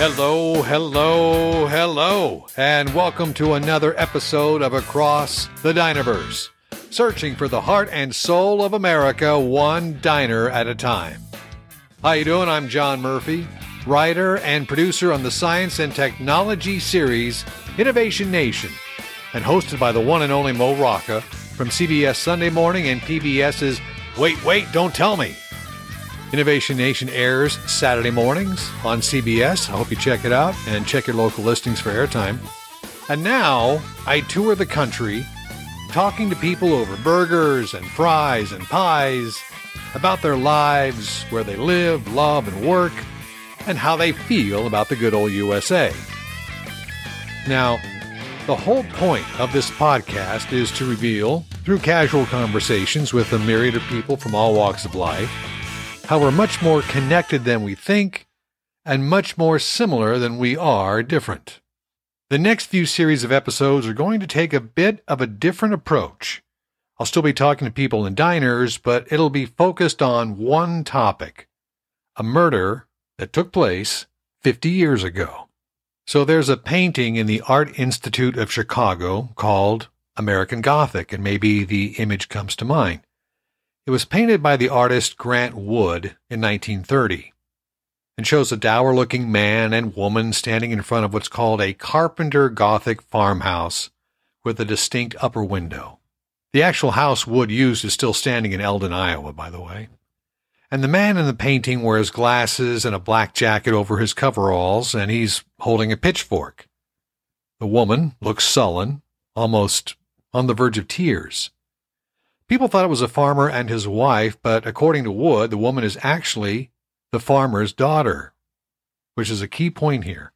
Hello, hello, hello, and welcome to another episode of Across the Dinerverse, searching for the heart and soul of America one diner at a time. How you doing? I'm John Murphy, writer and producer on the science and technology series Innovation Nation, and hosted by the one and only Mo Rocca from CBS Sunday Morning and PBS's Wait, Wait, Don't Tell Me. Innovation Nation airs Saturday mornings on CBS. I hope you check it out and check your local listings for airtime. And now I tour the country talking to people over burgers and fries and pies about their lives, where they live, love, and work, and how they feel about the good old USA. Now, the whole point of this podcast is to reveal, through casual conversations with a myriad of people from all walks of life, how we're much more connected than we think and much more similar than we are different. The next few series of episodes are going to take a bit of a different approach. I'll still be talking to people in diners, but it'll be focused on one topic a murder that took place 50 years ago. So there's a painting in the Art Institute of Chicago called American Gothic, and maybe the image comes to mind. It was painted by the artist Grant Wood in 1930 and shows a dour looking man and woman standing in front of what's called a Carpenter Gothic farmhouse with a distinct upper window. The actual house Wood used is still standing in Eldon, Iowa, by the way. And the man in the painting wears glasses and a black jacket over his coveralls, and he's holding a pitchfork. The woman looks sullen, almost on the verge of tears. People thought it was a farmer and his wife, but according to Wood, the woman is actually the farmer's daughter, which is a key point here.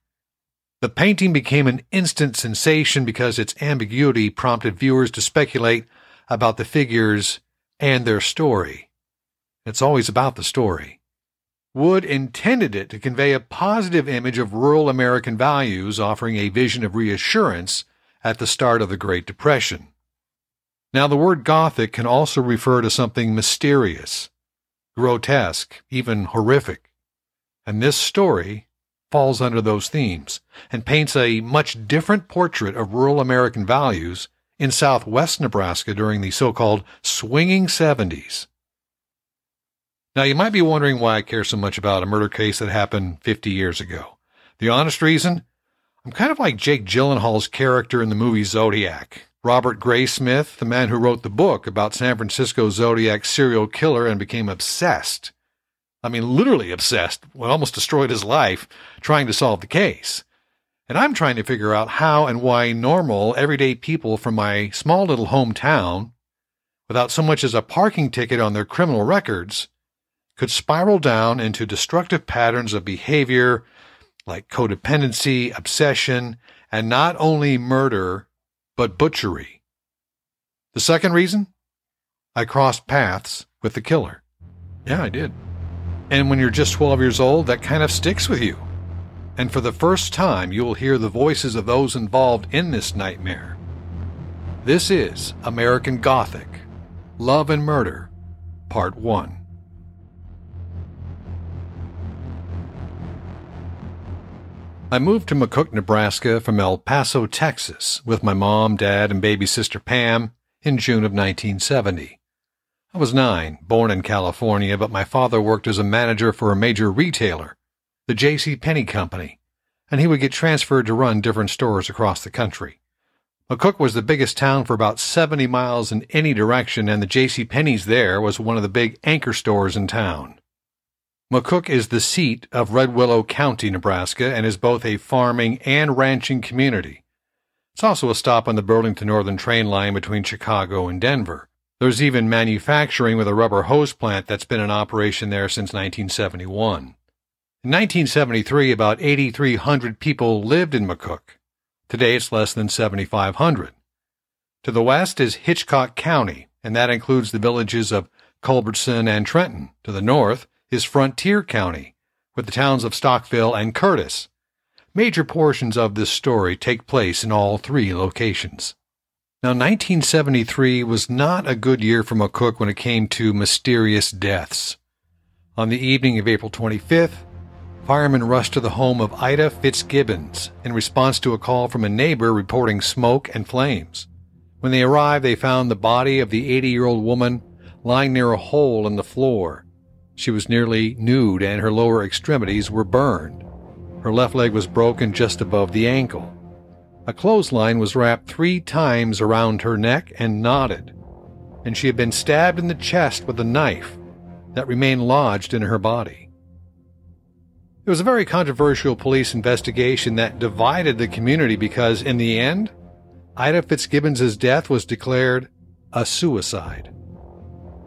The painting became an instant sensation because its ambiguity prompted viewers to speculate about the figures and their story. It's always about the story. Wood intended it to convey a positive image of rural American values, offering a vision of reassurance at the start of the Great Depression. Now, the word Gothic can also refer to something mysterious, grotesque, even horrific. And this story falls under those themes and paints a much different portrait of rural American values in southwest Nebraska during the so called swinging 70s. Now, you might be wondering why I care so much about a murder case that happened 50 years ago. The honest reason? I'm kind of like Jake Gyllenhaal's character in the movie Zodiac. Robert Graysmith, the man who wrote the book about San Francisco Zodiac serial killer and became obsessed. I mean, literally obsessed, well, almost destroyed his life trying to solve the case. And I'm trying to figure out how and why normal, everyday people from my small little hometown, without so much as a parking ticket on their criminal records, could spiral down into destructive patterns of behavior like codependency, obsession, and not only murder, but butchery. The second reason? I crossed paths with the killer. Yeah, I did. And when you're just 12 years old, that kind of sticks with you. And for the first time, you will hear the voices of those involved in this nightmare. This is American Gothic Love and Murder, Part 1. I moved to McCook, Nebraska from El Paso, Texas, with my mom, dad, and baby sister Pam in June of 1970. I was nine, born in California, but my father worked as a manager for a major retailer, the J.C. Penney Company, and he would get transferred to run different stores across the country. McCook was the biggest town for about 70 miles in any direction, and the J.C. Penney's there was one of the big anchor stores in town. McCook is the seat of Red Willow County, Nebraska, and is both a farming and ranching community. It's also a stop on the Burlington Northern train line between Chicago and Denver. There's even manufacturing with a rubber hose plant that's been in operation there since 1971. In 1973, about 8,300 people lived in McCook. Today it's less than 7,500. To the west is Hitchcock County, and that includes the villages of Culbertson and Trenton. To the north is Frontier County, with the towns of Stockville and Curtis. Major portions of this story take place in all three locations. Now, 1973 was not a good year for McCook when it came to mysterious deaths. On the evening of April 25th, Firemen rushed to the home of Ida Fitzgibbons in response to a call from a neighbor reporting smoke and flames. When they arrived, they found the body of the 80 year old woman lying near a hole in the floor. She was nearly nude and her lower extremities were burned. Her left leg was broken just above the ankle. A clothesline was wrapped three times around her neck and knotted, and she had been stabbed in the chest with a knife that remained lodged in her body. It was a very controversial police investigation that divided the community because, in the end, Ida Fitzgibbons' death was declared a suicide.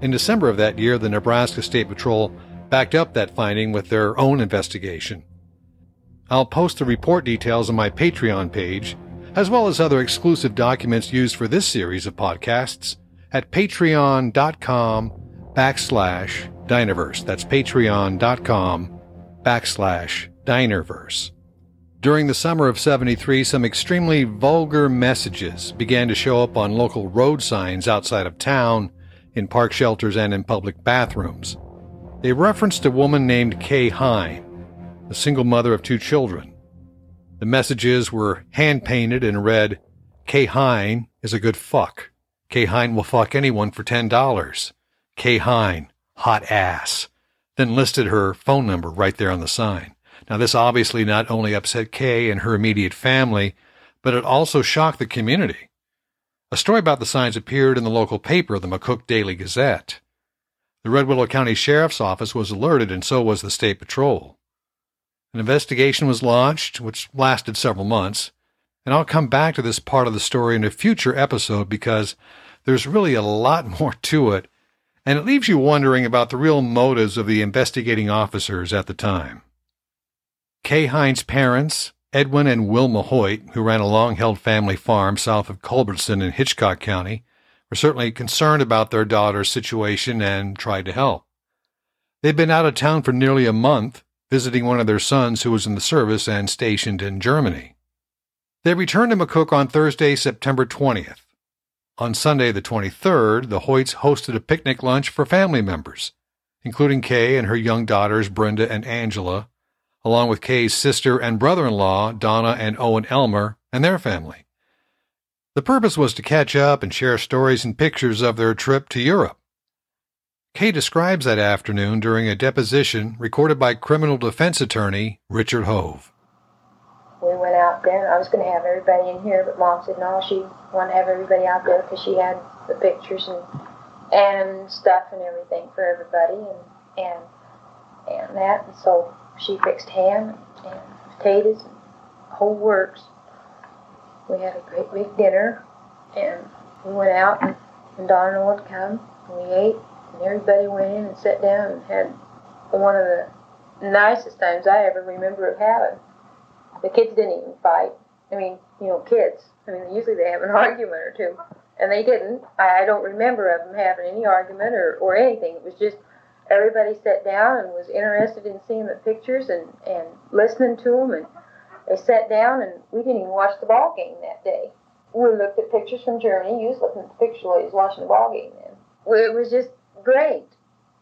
In December of that year, the Nebraska State Patrol backed up that finding with their own investigation. I'll post the report details on my Patreon page, as well as other exclusive documents used for this series of podcasts at patreon.com backslash Dinerverse. That's patreon.com backslash Dinerverse. During the summer of 73, some extremely vulgar messages began to show up on local road signs outside of town, in park shelters, and in public bathrooms. They referenced a woman named Kay Hine, a single mother of two children. The messages were hand painted and read, Kay Hine is a good fuck. Kay Hine will fuck anyone for $10. Kay Hine, hot ass, then listed her phone number right there on the sign. Now, this obviously not only upset Kay and her immediate family, but it also shocked the community. A story about the signs appeared in the local paper, the McCook Daily Gazette. The Red Willow County Sheriff's Office was alerted, and so was the State Patrol. An investigation was launched, which lasted several months, and I'll come back to this part of the story in a future episode because there's really a lot more to it and it leaves you wondering about the real motives of the investigating officers at the time. Kay Hine's parents, Edwin and Wilma Hoyt, who ran a long held family farm south of Culbertson in Hitchcock County, were certainly concerned about their daughter's situation and tried to help. They'd been out of town for nearly a month, visiting one of their sons who was in the service and stationed in Germany. They returned to McCook on Thursday, September 20th. On Sunday, the 23rd, the Hoyts hosted a picnic lunch for family members, including Kay and her young daughters, Brenda and Angela, along with Kay's sister and brother in law, Donna and Owen Elmer, and their family. The purpose was to catch up and share stories and pictures of their trip to Europe. Kay describes that afternoon during a deposition recorded by criminal defense attorney Richard Hove we went out there. I was going to have everybody in here, but Mom said no. She wanted to have everybody out there because she had the pictures and and stuff and everything for everybody and and and that. And so she fixed ham and potatoes and whole works. We had a great big dinner and we went out and, and Donna would come and we ate and everybody went in and sat down and had one of the nicest times I ever remember of having. The kids didn't even fight. I mean, you know, kids. I mean, usually they have an argument or two, and they didn't. I, I don't remember of them having any argument or, or anything. It was just everybody sat down and was interested in seeing the pictures and, and listening to them, and they sat down, and we didn't even watch the ball game that day. We looked at pictures from Germany. You was looking at the pictures while you was watching the ball game then. It was just great.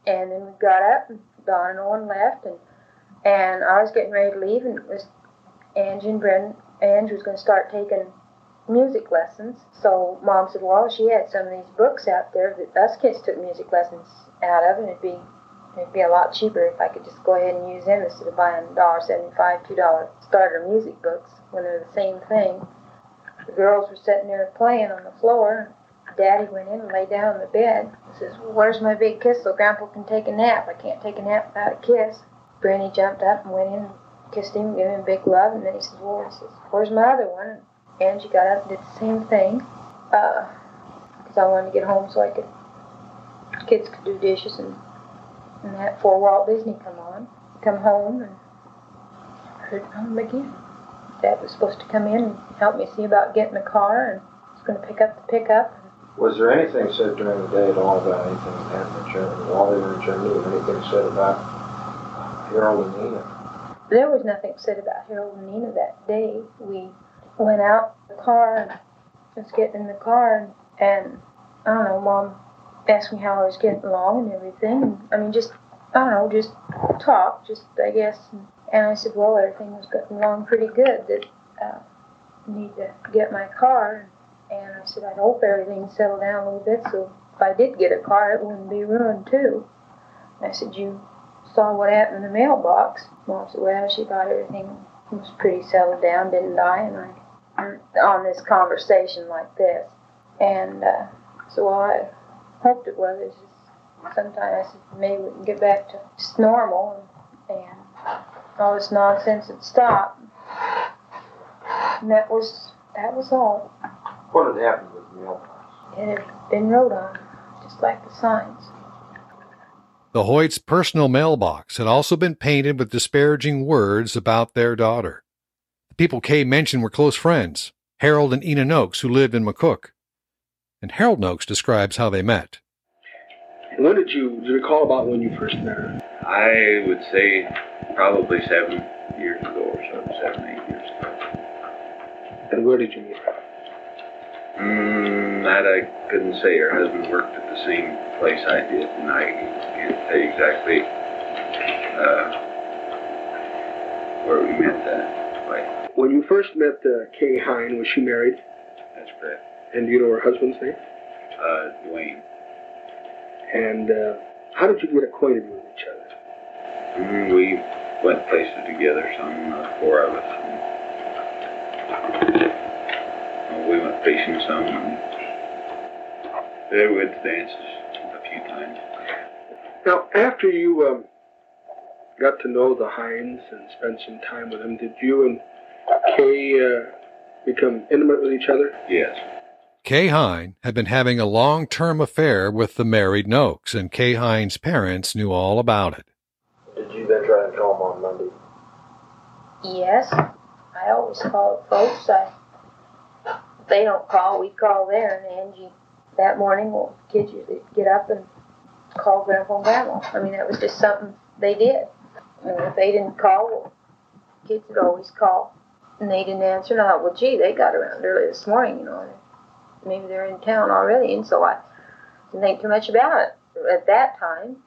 And then we got up, and Don and Owen left, and and I was getting ready to leave, and it was Angie and Bren, Angie was going to start taking music lessons. So mom said, well, she had some of these books out there that us kids took music lessons out of, and it'd be it'd be a lot cheaper if I could just go ahead and use them instead of buying $1.75, $2 starter music books when they're the same thing. The girls were sitting there playing on the floor. Daddy went in and lay down on the bed. He says, where's my big kiss so Grandpa can take a nap? I can't take a nap without a kiss. Brandy jumped up and went in and kissed him, gave him a big love, and then he says, well, he says, where's my other one? And Angie got up and did the same thing, because uh, I wanted to get home so I could, kids could do dishes and, and that before Walt Disney come on. Come home and heard home again. Dad was supposed to come in and help me see about getting a car, and was going to pick up the pickup. Was there anything said during the day at all about anything that happened in Germany while they were in Germany? Was anything said about Harold and Nina? There was nothing said about Harold and Nina that day. We went out the car and just getting in the car and, and I don't know, mom asked me how I was getting along and everything. I mean, just I don't know, just talk, just I guess. And I said, well, everything was going along pretty good. That uh, need to get my car. And I said, I hope everything settled down a little bit so if I did get a car, it wouldn't be ruined too. And I said, you saw what happened in the mailbox. Mom said, well, she thought everything was pretty settled down, didn't die. And I, on this conversation like this. And uh, so I hoped it was. It's just sometimes maybe we can get back to just normal and, and all this nonsense would stop. And that was that was all. What had happened with the mailbox? It had been wrote on, just like the signs. The Hoyts' personal mailbox had also been painted with disparaging words about their daughter. The people Kay mentioned were close friends, Harold and Ena Noakes, who lived in McCook. And Harold Noakes describes how they met. When did you, do you recall about when you first met her? I would say probably seven years ago or so, seven, eight years ago. And where did you meet her? Mm, that I couldn't say. Her husband worked at the same place I did, and I can't say exactly uh, where we met that. Like, When you first met uh, Kay Hine, was she married? And do you know her husband's name? Uh, Dwayne. And uh, how did you get acquainted with each other? Mm, we went places together, some uh, four of us. And, uh, we went fishing some, and we went to dances a few times. Now, after you um, got to know the Hines and spent some time with them, did you and Kay uh, become intimate with each other? Yes. Kay Hine had been having a long term affair with the married Noakes, and Kay Hine's parents knew all about it. Did you then try and call them on Monday? Yes, I always call folks. I if they don't call, we call there. And Angie, that morning, well, kids usually get up and call Grandpa and Grandma. I mean, that was just something they did. And if they didn't call, well, kids would always call. And they didn't answer. And I thought, well, gee, they got around early this morning, you know. Maybe they're in town already. And so I didn't think too much about it at that time.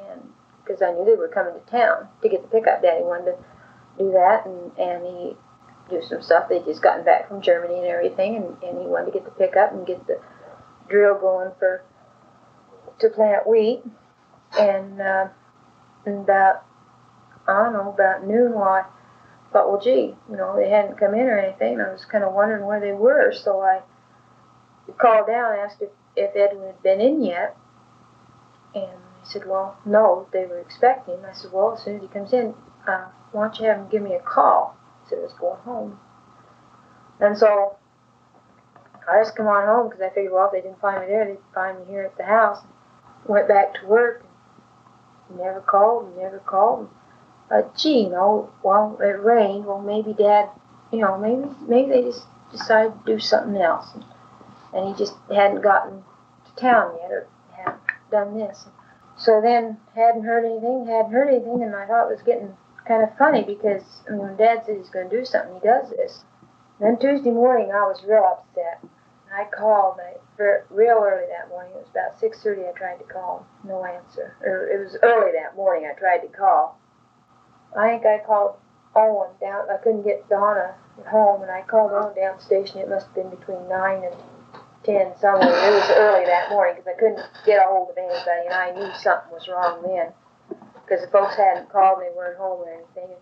And because I knew they were coming to town to get the pickup. Daddy wanted to do that, and, and he do some stuff. They'd just gotten back from Germany and everything, and, and he wanted to get the pickup and get the drill going for to plant wheat. And, uh, about I don't know about noon, I thought, well, gee, you know, they hadn't come in or anything. I was kind of wondering where they were, so I called down asked if, if Edwin had been in yet. And he said, well, no, they were expecting him. I said, well, as soon as he comes in, uh, why don't you have him give me a call? He said, I was going home. And so I just come on home because I figured, well, if they didn't find me there, they'd find me here at the house. Went back to work. Never called, never called. Uh, gee, know, well, it rained. Well, maybe Dad, you know, maybe maybe they just decided to do something else. And, and he just hadn't gotten to town yet or hadn't done this. So then, hadn't heard anything, hadn't heard anything, and I thought it was getting kind of funny because I mean, when Dad said he's going to do something, he does this. Then Tuesday morning, I was real upset. I called I, real early that morning. It was about 6:30. I tried to call, no answer. Or it was early that morning. I tried to call. I think I called Owen down. I couldn't get Donna at home, and I called Owen down the station. It must have been between nine and ten somewhere. It was early that morning because I couldn't get a hold of anybody, and I knew something was wrong then because the folks hadn't called they weren't home or anything.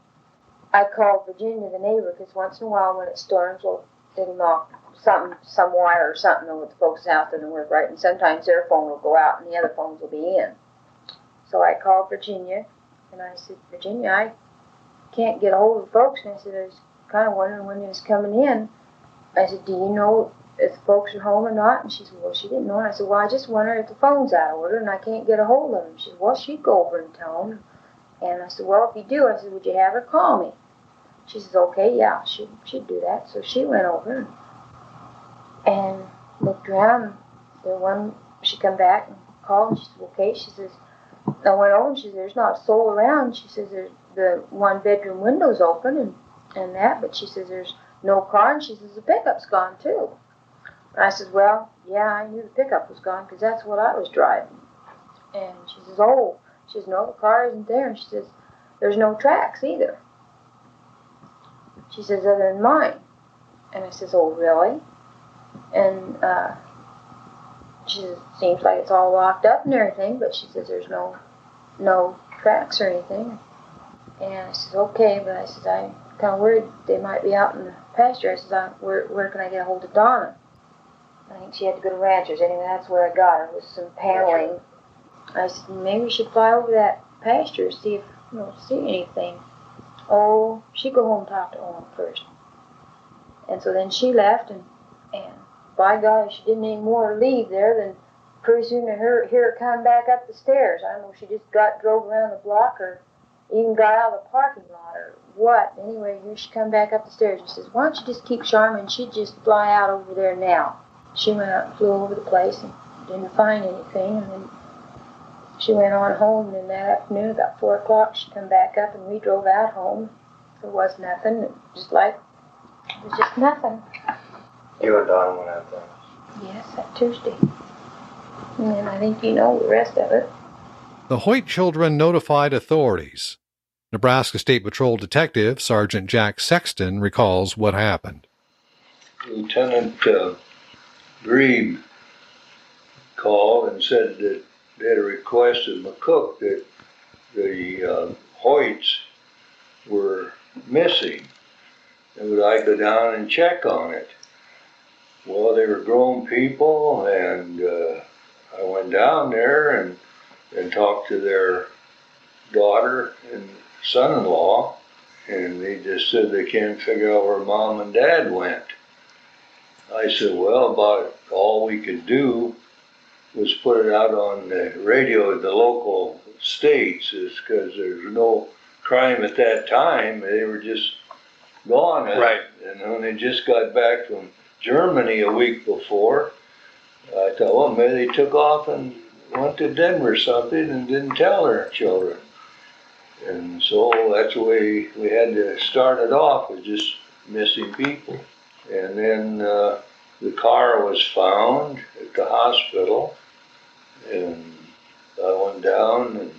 I called Virginia, the neighbor, because once in a while when it storms, well, it'll knock something, some wire or something over the folks' house doesn't work right, and sometimes their phone will go out and the other phones will be in. So I called Virginia, and I said, Virginia, I can't get a hold of the folks, and I said, I was kind of wondering when they was coming in. I said, do you know if folks are home or not? And she said, well, she didn't know. And I said, well, I just wonder if the phone's out of order and I can't get a hold of them. She said, well, she'd go over and tell them. And I said, well, if you do, I said, would you have her call me? She says, okay, yeah, she, she'd do that. So she went over and looked around. The one, she come back and called. And she said, okay. She says, I went over and she says, there's not a soul around. She says, there's the one bedroom window's open and, and that, but she says, there's no car. And she says, the pickup's gone too. And I said, well, yeah, I knew the pickup was gone because that's what I was driving. And she says, oh, she says, no, the car isn't there. And she says, there's no tracks either. She says, other than mine. And I says, oh, really? And uh, she says, seems like it's all locked up and everything, but she says there's no no tracks or anything. And I says, okay, but I says, I'm kind of worried they might be out in the pasture. I says, where, where can I get a hold of Donna? I think she had to go to Ranchers. Anyway, that's where I got her, with some paneling. I said, maybe we should fly over that pasture, see if, you know, see anything. Oh, she'd go home and talk to Owen first. And so then she left, and, and by God, she didn't any more leave there than pretty soon to hear her come back up the stairs. I don't know if she just got drove around the block or even got out of the parking lot or what. Anyway, here she come back up the stairs. She says, why don't you just keep Charmin? She'd just fly out over there now. She went out and flew over the place and didn't find anything. And then she went on home. And then that afternoon, about 4 o'clock, she come back up and we drove out home. There was nothing. It just like, it was just nothing. You and Don went out there. Yes, that Tuesday. And I think you know the rest of it. The Hoyt children notified authorities. Nebraska State Patrol Detective Sergeant Jack Sexton recalls what happened. Lieutenant uh, Grebe called and said that they had a request of McCook that the uh, Hoyts were missing and would I go down and check on it. Well, they were grown people, and uh, I went down there and and talked to their daughter and son-in-law, and they just said they can't figure out where mom and dad went. I said, well, about all we could do was put it out on the radio at the local states, is because there's no crime at that time. They were just gone. Right. And when they just got back from Germany a week before, I thought, well, maybe they took off and went to Denver or something and didn't tell their children. And so that's the way we had to start it off with just missing people. And then uh, the car was found at the hospital, and I went down and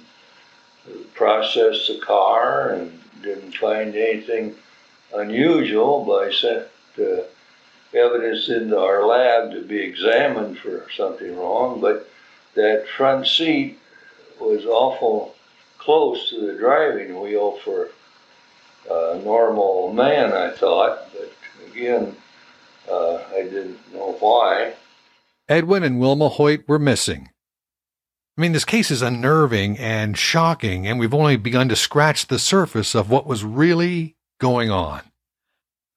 processed the car and didn't find anything unusual, but I sent the evidence into our lab to be examined for something wrong. But that front seat was awful close to the driving wheel for a normal man, I thought. But again, uh, I didn't know why. Edwin and Wilma Hoyt were missing. I mean, this case is unnerving and shocking, and we've only begun to scratch the surface of what was really going on.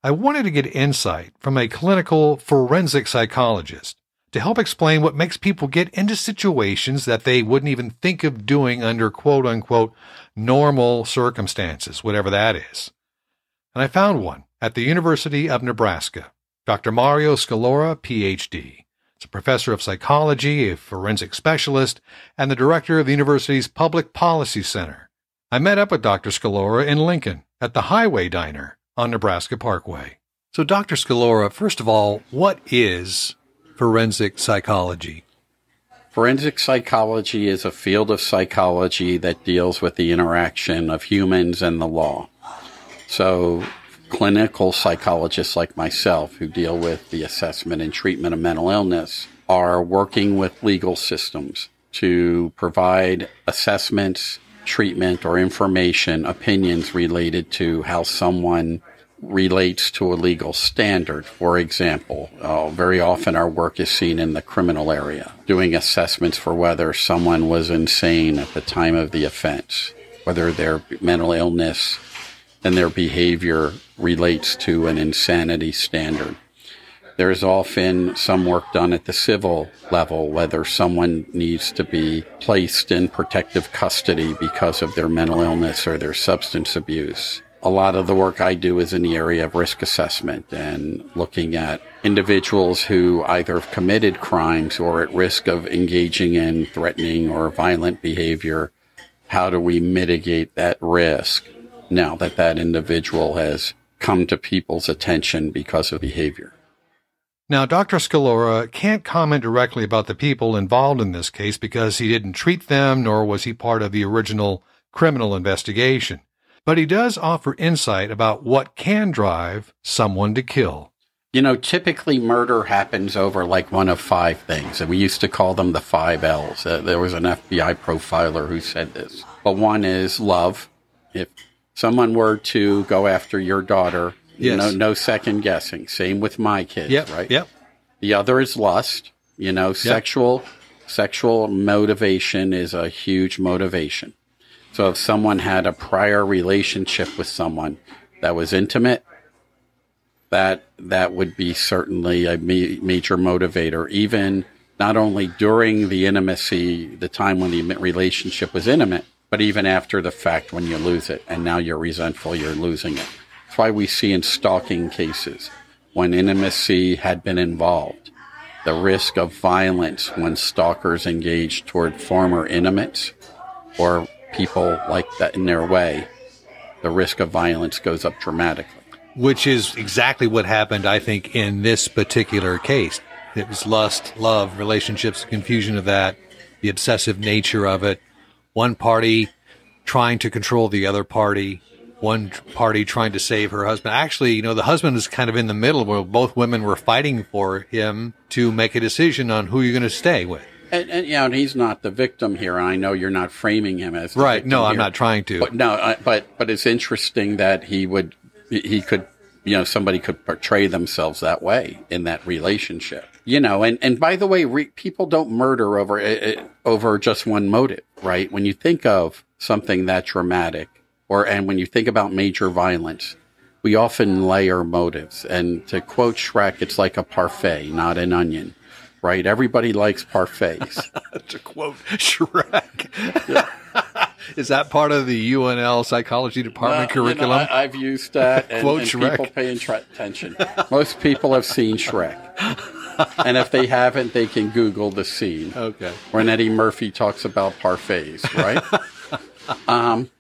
I wanted to get insight from a clinical forensic psychologist to help explain what makes people get into situations that they wouldn't even think of doing under quote unquote normal circumstances, whatever that is. And I found one at the University of Nebraska. Dr. Mario Scalora, PhD. He's a professor of psychology, a forensic specialist, and the director of the university's Public Policy Center. I met up with Dr. Scalora in Lincoln at the Highway Diner on Nebraska Parkway. So, Dr. Scalora, first of all, what is forensic psychology? Forensic psychology is a field of psychology that deals with the interaction of humans and the law. So, clinical psychologists like myself, who deal with the assessment and treatment of mental illness, are working with legal systems to provide assessments, treatment, or information, opinions related to how someone relates to a legal standard. For example, uh, very often our work is seen in the criminal area, doing assessments for whether someone was insane at the time of the offense, whether their mental illness and their behavior relates to an insanity standard. There is often some work done at the civil level, whether someone needs to be placed in protective custody because of their mental illness or their substance abuse a lot of the work I do is in the area of risk assessment and looking at individuals who either have committed crimes or at risk of engaging in threatening or violent behavior. How do we mitigate that risk now that that individual has come to people's attention because of behavior? Now, Dr. Scalora can't comment directly about the people involved in this case because he didn't treat them nor was he part of the original criminal investigation. but he does offer insight about what can drive someone to kill. You know, typically murder happens over like one of five things, and we used to call them the five L's. Uh, there was an FBI profiler who said this. But one is love. If someone were to go after your daughter, Yes. no, no second guessing. Same with my kids, Yep. right? Yep. The other is lust. You know, sexual sexual motivation is a huge motivation. So if someone had a prior relationship with someone that was intimate, that that would be certainly a ma- major motivator. Even not only during the intimacy, the time when the relationship was intimate, but even after the fact when you lose it, and now you're resentful, you're losing it. That's why we see in stalking cases when intimacy had been involved, the risk of violence when stalkers engage toward former intimates or people like that in their way, the risk of violence goes up dramatically. Which is exactly what happened, I think, in this particular case. It was lust, love, relationships, confusion of that, the obsessive nature of it. One party trying to control the other party, one party trying to save her husband. Actually, you know, the husband is kind of in the middle where both women were fighting for him to make a decision on who you're going to stay with. And, and you know, and he's not the victim here. I know you're not framing him as the Right. No, I'm not trying to. But no, I, but but it's interesting that he would he could you know somebody could portray themselves that way in that relationship. You know, and and by the way, re, people don't murder over uh, over just one motive, right? When you think of something that dramatic, or and when you think about major violence, we often layer motives. And to quote Shrek, it's like a parfait, not an onion, right? Everybody likes parfaits. to quote Shrek. Is that part of the UNL psychology department Well, you know, curriculum? I, have used that, and, Quote and Shrek. people pay tra- attention. Most people have seen Shrek, and if they haven't, they can Google the scene okay. when Eddie Murphy talks about parfaits, right? um,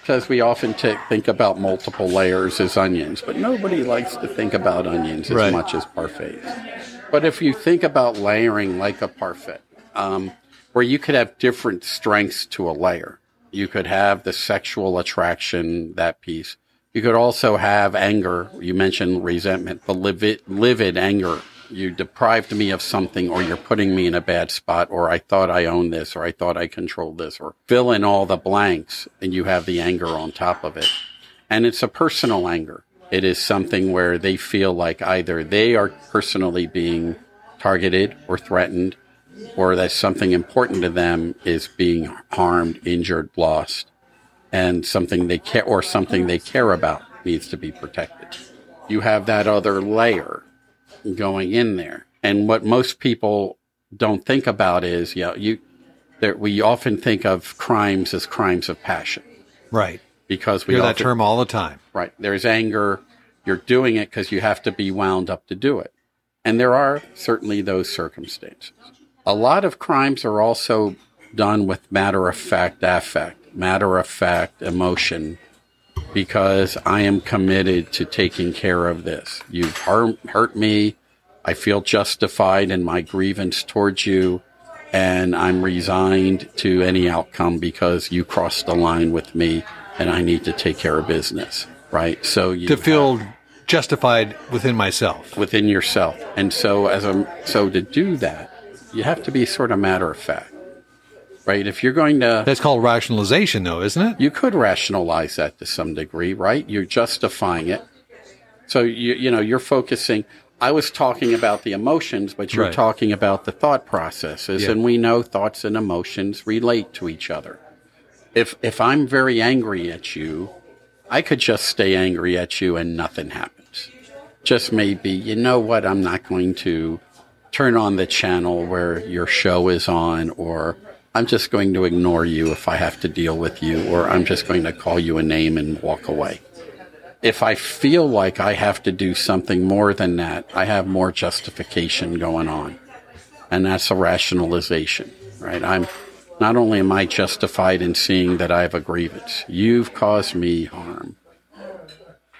because we often t- think about multiple layers as onions, but nobody likes to think about onions as Right. much as parfaits. But if you think about layering like a parfait, um, where you could have different strengths to a layer, you could have the sexual attraction, that piece. You could also have anger. You mentioned resentment, the livid, livid anger. You deprived me of something, or you're putting me in a bad spot, or I thought I owned this, or I thought I controlled this, or fill in all the blanks, and you have the anger on top of it. And it's a personal anger. It is something where they feel like either they are personally being targeted or threatened, or that something important to them is being harmed, injured, lost, and something they care or something they care about needs to be protected. You have that other layer going in there, and what most people don't think about is, you know, you there, we often think of crimes as crimes of passion Right. because we Hear that term all the time. Right. There's anger. You're doing it because you have to be wound up to do it. And there are certainly those circumstances. A lot of crimes are also done with matter of fact affect, matter of fact emotion, because I am committed to taking care of this. You've harm, hurt me. I feel justified in my grievance towards you. And I'm resigned to any outcome because you crossed the line with me and I need to take care of business. Right. So you To have- feel justified within myself. within yourself. And so as I'm so to do that, you have to be sort of matter of fact. Right? If you're going to That's called rationalization, though, isn't it? you could rationalize that to some degree, right? You're justifying it. So you you know, you're focusing I was talking about the emotions, but you're Right. talking about the thought processes Yeah. and we know thoughts and emotions relate to each other. If if I'm very angry at you, I could just stay angry at you and nothing happens. Just maybe, you know what, I'm not going to turn on the channel where your show is on, or I'm just going to ignore you if I have to deal with you, or I'm just going to call you a name and walk away. If I feel like I have to do something more than that, I have more justification going on. And that's a rationalization, right? I'm not only am I justified in seeing that I have a grievance, you've caused me harm.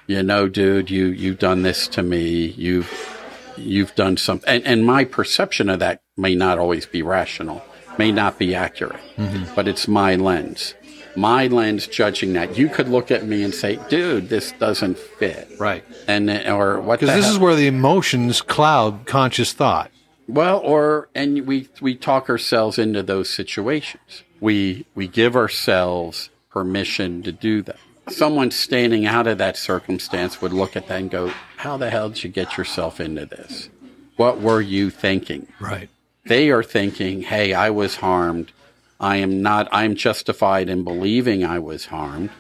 You know, dude, you you've done this to me. You've you've done something, and, and my perception of that may not always be rational, may not be accurate, mm-hmm. but it's my lens. my lens judging that. You could look at me and say, "Dude, this doesn't fit," Right. and or what? Because this hell- is where the emotions cloud conscious thought. Well, or and we we talk ourselves into those situations. We we give ourselves permission to do that. Someone standing out of that circumstance would look at that and go, "How the hell did you get yourself into this? What were you thinking?" Right. They are thinking, "Hey, I was harmed. I am not I'm justified in believing I was harmed."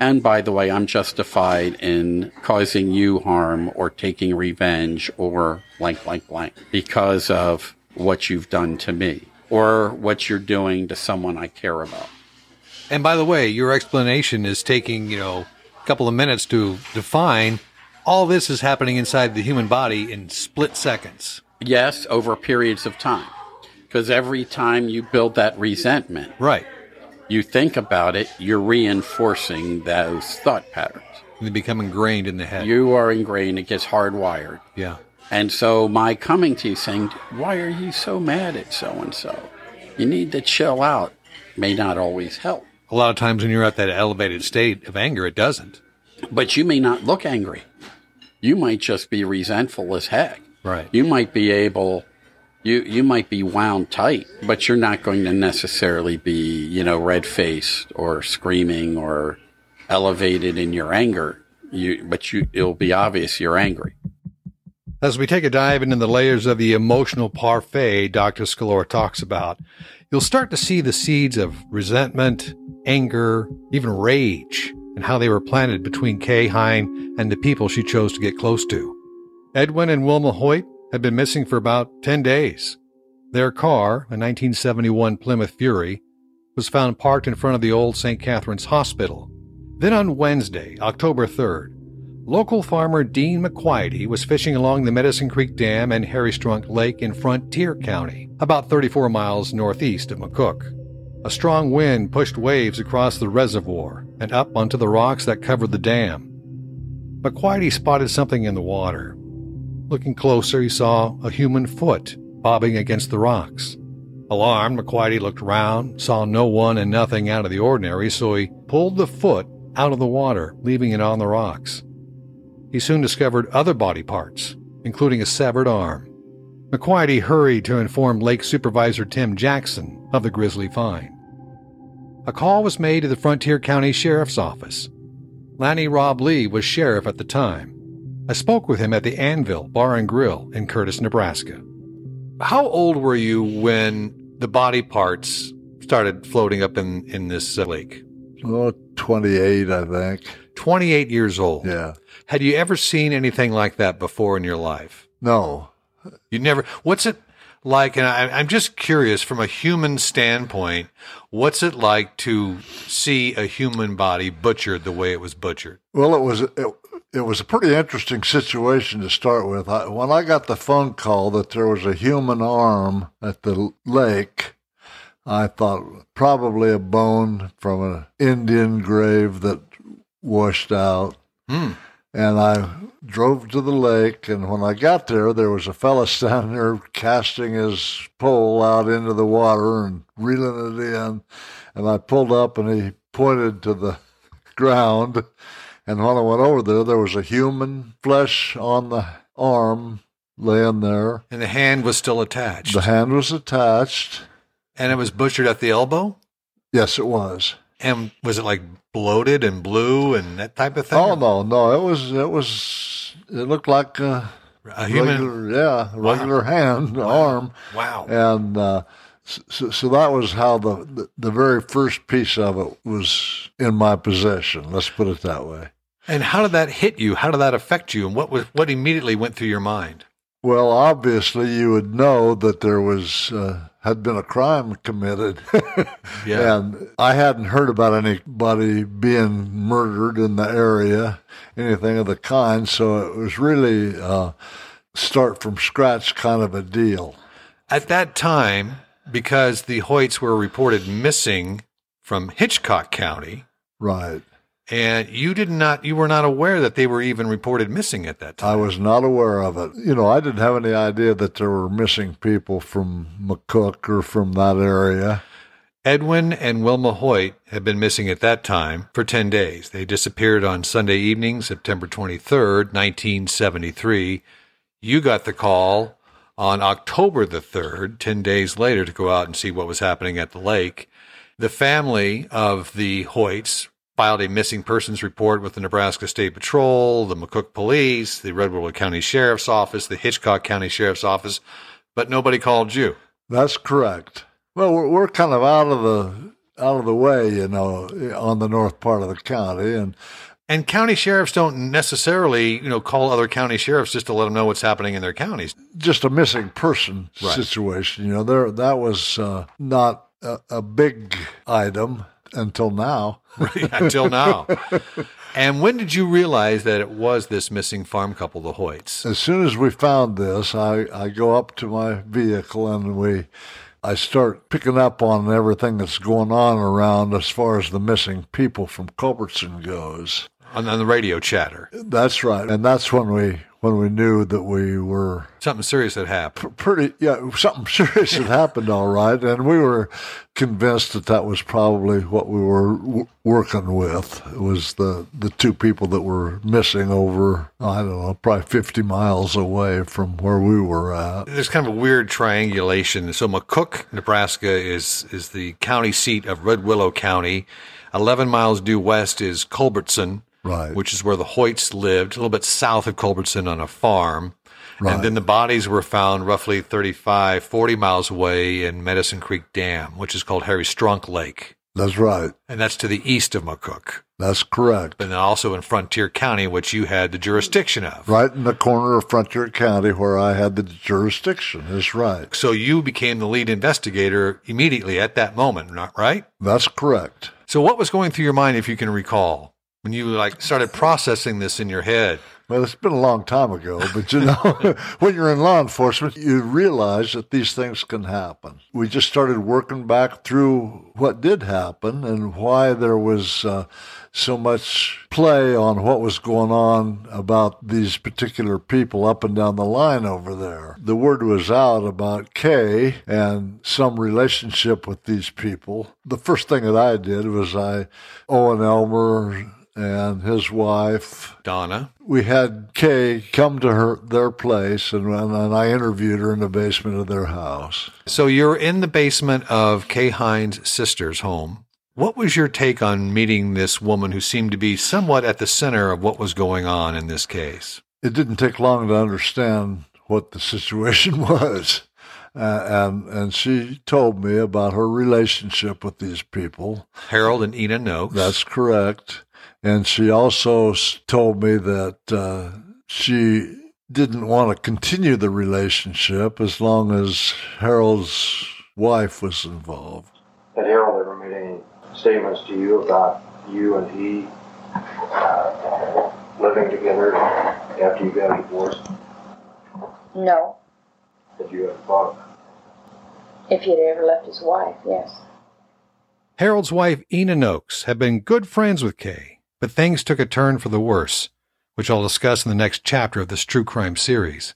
And by the way, I'm justified in causing you harm or taking revenge or blank, blank, blank because of what you've done to me or what you're doing to someone I care about. And by the way, your explanation is taking, you know, a couple of minutes to define. All this is happening inside the human body in split seconds. Yes, over periods of time. Because every time you build that resentment, Right. you think about it, you're reinforcing those thought patterns. And they become ingrained in the head. You are ingrained, it gets hardwired. yeah. And so my coming to you saying, why are you so mad at so and so? You need to chill out may not always help. A lot of times when you're at that elevated state of anger, it doesn't. But you may not look angry. You might just be resentful as heck. Right. You might be able you you might be wound tight, but you're not going to necessarily be, you know, red faced or screaming or elevated in your anger. You but you it'll be obvious you're angry. As we take a dive into the layers of the emotional parfait Dr. Scalora talks about, you'll start to see the seeds of resentment, anger, even rage, and how they were planted between Kay Hine and the people she chose to get close to. Edwin and Wilma Hoyt had been missing for about 10 days. Their car, a 1971 Plymouth Fury, was found parked in front of the old St. Catherine's Hospital. Then on Wednesday, October 3rd, Local farmer Dean McQuiety was fishing along the Medicine Creek Dam and Harry Strunk Lake in Frontier County, about 34 miles northeast of McCook. A strong wind pushed waves across the reservoir and up onto the rocks that covered the dam. McQuiety spotted something in the water. Looking closer, he saw a human foot bobbing against the rocks. Alarmed, McQuiety looked round, saw no one and nothing out of the ordinary, so he pulled the foot out of the water, leaving it on the rocks. He soon discovered other body parts, including a severed arm. McQuiety hurried to inform Lake Supervisor Tim Jackson of the grisly find. A call was made to the Frontier County Sheriff's Office. Lannie Roblee was sheriff at the time. I spoke with him at the Anvil Bar and Grill in Curtis, Nebraska. How old were you when the body parts started floating up in, in this uh, lake? Oh, 28, I think. 28 years old. Yeah. Had you ever seen anything like that before in your life? No. You never. What's it like? And I, I'm just curious from a human standpoint, what's it like to see a human body butchered the way it was butchered? Well, it was it, it was a pretty interesting situation to start with. I, when I got the phone call that there was a human arm at the lake, I thought probably a bone from an Indian grave that washed out. Hmm. And I drove to the lake, and when I got there, there was a fella standing there casting his pole out into the water and reeling it in. And I pulled up, and he pointed to the ground. And when I went over there, there was a human flesh on the arm laying there. And the hand was still attached. The hand was attached. And it was butchered at the elbow? Yes, it was. And was it like bloated and blue and that type of thing? Oh no, no, it was it was it looked like a, A human. regular, yeah, a regular hand, arm, Wow. and uh, so, so that was how the, the the very first piece of it was in my possession. Let's put it that way. And how did that hit you? How did that affect you? And what was what immediately went through your mind? Well, obviously, you would know that there was uh, had been a crime committed, Yeah. and I hadn't heard about anybody being murdered in the area, anything of the kind. So it was really uh, start from scratch kind of a deal. At that time, because the Hoyts were reported missing from Hitchcock County, Right. And you did not you were not aware that they were even reported missing at that time I was not aware of it. You know, I didn't have any idea that there were missing people from McCook or from that area. Edwin and Wilma Hoyt had been missing at that time for 10 days. They disappeared on Sunday evening, September 23rd, 1973. You got the call on October the 3rd, 10 days later, to go out and see what was happening at the lake. The family of the Hoyts filed a missing persons report with the Nebraska State Patrol, the McCook Police, the Red Willow County Sheriff's Office, the Hitchcock County Sheriff's Office, but nobody called you. That's correct. Well, we're, we're kind of out of the out of the way, you know, on the north part of the county, and And county sheriffs don't necessarily, you know, call other county sheriffs just to let them know what's happening in their counties. just a missing person Right. situation. You know, there that was uh, not a, a big item until now. until now. And when did you realize that it was this missing farm couple, the Hoyts? As soon as we found this, I, I go up to my vehicle and we I start picking up on everything that's going on around as far as the missing people from Culbertson goes. On, on the radio chatter. That's right, and that's when we when we knew that we were Something serious had happened. pretty yeah something serious had happened all right and we were convinced that that was probably what we were w- working with it was the the two people that were missing over i don't know probably 50 miles away from where we were at There's kind of a weird triangulation. So McCook, Nebraska is is the county seat of Red Willow County. 11 miles due west is Culbertson, Right. which is where the Hoyts lived, a little bit south of Culbertson on a farm. Right. And then the bodies were found roughly 35, 40 miles away in Medicine Creek Dam, which is called Harry Strunk Lake. that's right And that's to the east of McCook. that's correct And then also in Frontier County, which you had the jurisdiction of. right in the corner of frontier county where i had the jurisdiction That's right So you became the lead investigator immediately at that moment, not right? that's correct So what was going through your mind, if you can recall, when you like started processing this in your head? Well, it's been a long time ago, but you know, when you're in law enforcement, you realize that these things can happen. We just started working back through what did happen and why there was uh, so much play on what was going on about these particular people up and down the line over there. The word was out about Kay and some relationship with these people. The first thing that I did was I, Owen Elmer, and his wife Donna. we had Kay come to her their place, and, and I interviewed her in the basement of their house. So you're in the basement of Kay Hines' sister's home. What was your take on meeting this woman who seemed to be somewhat at the center of what was going on in this case? It didn't take long to understand what the situation was. Uh, and and she told me about her relationship with these people. Harold and Ina Noakes. That's correct. And she also told me that uh, she didn't want to continue the relationship as long as Harold's wife was involved. Had Harold ever made any statements to you about you and he uh, living together after you got divorced? No, That you had thought? if he had ever left his wife, yes. Harold's wife, Ina Noakes, had been good friends with Kay, but things took a turn for the worse, which I'll discuss in the next chapter of this true crime series.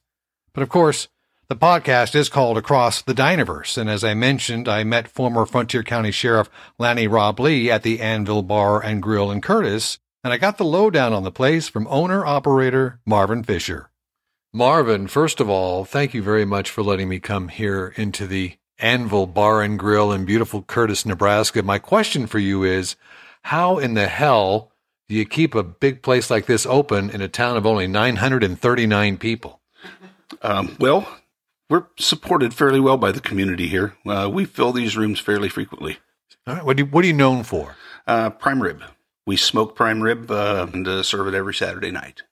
But of course, the podcast is called Across the Dinerverse, and as I mentioned, I met former Frontier County Sheriff Lannie Roblee at the Anvil Bar and Grill in Curtis, and I got the lowdown on the place from owner operator Marvin Fisher. Marvin, first of all, thank you very much for letting me come here into the Anvil Bar and Grill in beautiful Curtis, Nebraska. My question for you is how in the hell do you keep a big place like this open in a town of only 939 people? Um, well, we're supported fairly well by the community here. Uh, we fill these rooms fairly frequently. All right, what, do you, what are you known for? Uh, prime rib. We smoke prime rib uh, and uh, serve it every Saturday night.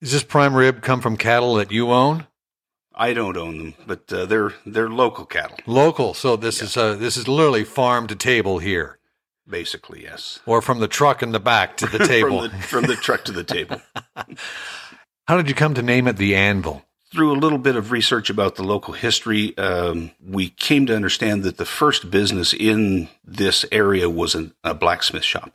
Does this prime rib come from cattle that you own? I don't own them, but uh, they're they're local cattle, Local, so this is uh, this is literally farm to table here, basically. Yes, or from the truck in the back to the table. from the from the truck to the table. How did you come to name it the Anvil? Through a little bit of research about the local history, um, we came to understand that the first business in this area was an, a blacksmith shop.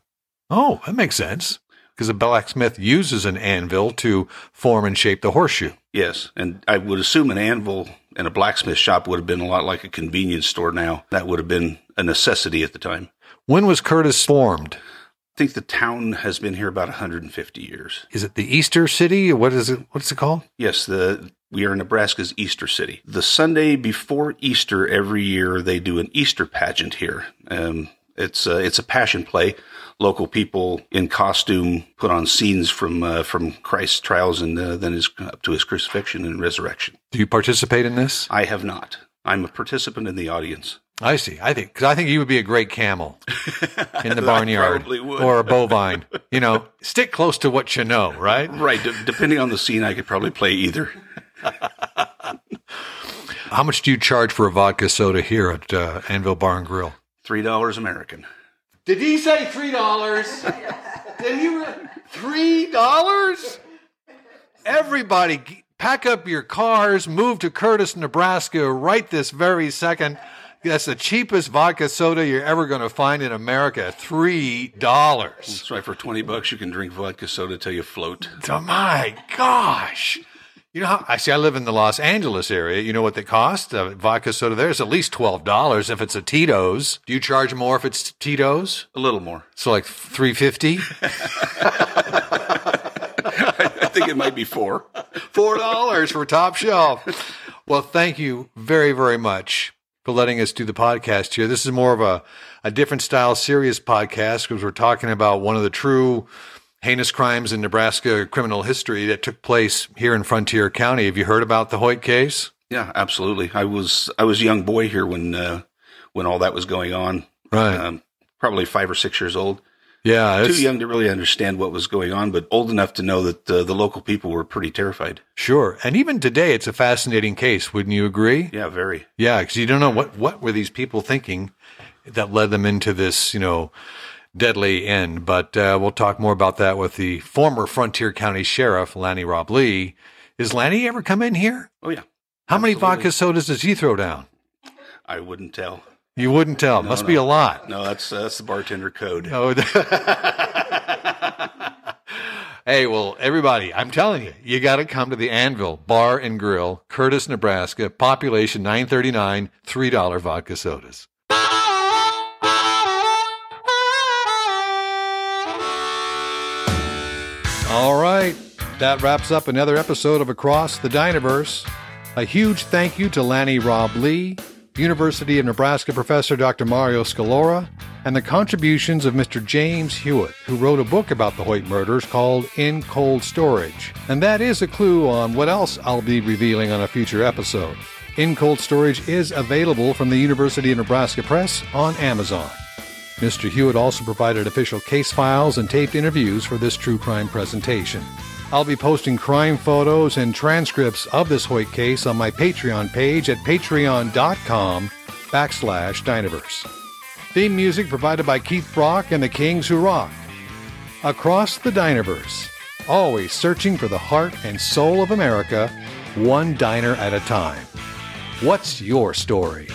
Oh, that makes sense. Because a blacksmith uses an anvil to form and shape the horseshoe. Yes, and I would assume an anvil and a blacksmith shop would have been a lot like a convenience store now. That would have been a necessity at the time. When was Curtis formed? I think the town has been here about 150 years. Is it the Easter City? What is it? What's it called? Yes, the we are Nebraska's Easter City. The Sunday before Easter every year, they do an Easter pageant here. Um, it's uh, it's a passion play. Local people in costume put on scenes from uh, from Christ's trials and uh, then his up to his crucifixion and resurrection. Do you participate in this? I have not. I'm a participant in the audience. I see. I think because I think you would be a great camel in the barnyard probably would. or a bovine. You know, stick close to what you know, right? Right. De- depending on the scene, I could probably play either. How much do you charge for a vodka soda here at uh, Anvil Bar and Grill? Three dollars American. Did he say three dollars? Did he? Re- three dollars? Everybody, pack up your cars, move to Curtis, Nebraska, right this very second. That's the cheapest vodka soda you're ever going to find in America. Three dollars. That's right. For twenty bucks, you can drink vodka soda till you float. Oh my gosh! You know how I see. I live in the Los Angeles area. You know what they cost? Uh, vodka soda there is at least twelve dollars if it's a Tito's. Do you charge more if it's Tito's? A little more. So like three fifty. I think it might be four. Four dollars for top shelf. Well, thank you very, very much for letting us do the podcast here. This is more of a, a different style, serious podcast because we're talking about one of the true heinous crimes in Nebraska criminal history that took place here in Frontier County. Have you heard about the Hoyt case? Yeah, absolutely. I was I was a young boy here when uh, when all that was going on. Right. Um, probably five or six years old. Yeah, Too young to really understand what was going on, but old enough to know that uh, the local people were pretty terrified. sure. And even today, it's a fascinating case. Wouldn't you agree? Yeah, very. Yeah, because you don't know what what were these people thinking that led them into this, you know, deadly end. But uh, we'll talk more about that with the former Frontier County Sheriff Lannie Roblee. Is Lannie ever come in here? Oh yeah, How many vodka sodas does he throw down? I wouldn't tell. You wouldn't tell. No, Must no. be a lot. No, that's that's the bartender code. Oh, hey, well, everybody, I'm telling you, you got to come to the Anvil Bar and Grill, Curtis, Nebraska. Population 939, three dollar vodka sodas. All right, that wraps up another episode of Across the Dinerverse. A huge thank you to Lannie Roblee, University of Nebraska professor Dr. Mario Scalora, and the contributions of Mr. James Hewitt, who wrote a book about the Hoyt murders called In Cold Storage. And that is a clue on what else I'll be revealing on a future episode. In Cold Storage is available from the University of Nebraska Press on Amazon. Mr. Hewitt also provided official case files and taped interviews for this true crime presentation. I'll be posting crime photos and transcripts of this Hoyt case on my Patreon page at patreon.com backslash Dinerverse. Theme music provided by Keith Brock and the Kings Who Rock. Across the Dinerverse, always searching for the heart and soul of America, one diner at a time. What's your story?